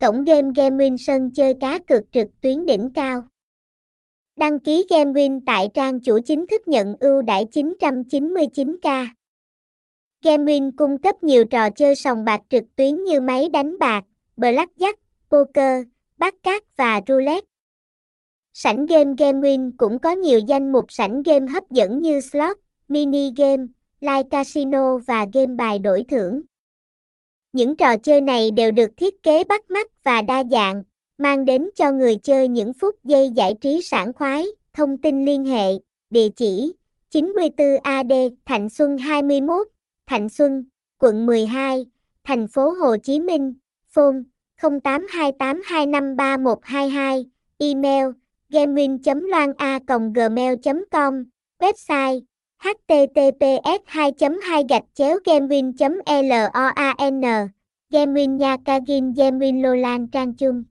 Cổng game GameWin sân chơi cá cược trực tuyến đỉnh cao. Đăng ký GameWin tại trang chủ chính thức nhận ưu đãi 999k. GameWin cung cấp nhiều trò chơi sòng bạc trực tuyến như máy đánh bạc, blackjack, poker, bắt cát và roulette. Sảnh game GameWin cũng có nhiều danh mục sảnh game hấp dẫn như slot, mini game, live casino và game bài đổi thưởng. Những trò chơi này đều được thiết kế bắt mắt và đa dạng, mang đến cho người chơi những phút giây giải trí sảng khoái. Thông tin liên hệ, địa chỉ 94AD Thạnh Xuân 21, Thạnh Xuân, quận 12, thành phố Hồ Chí Minh, phone 0828253122, email gamewin.loana.gmail.com, website https 2 2 gạch chéo gamewin loan gamewin nha kagin gamewin lolan trang chung.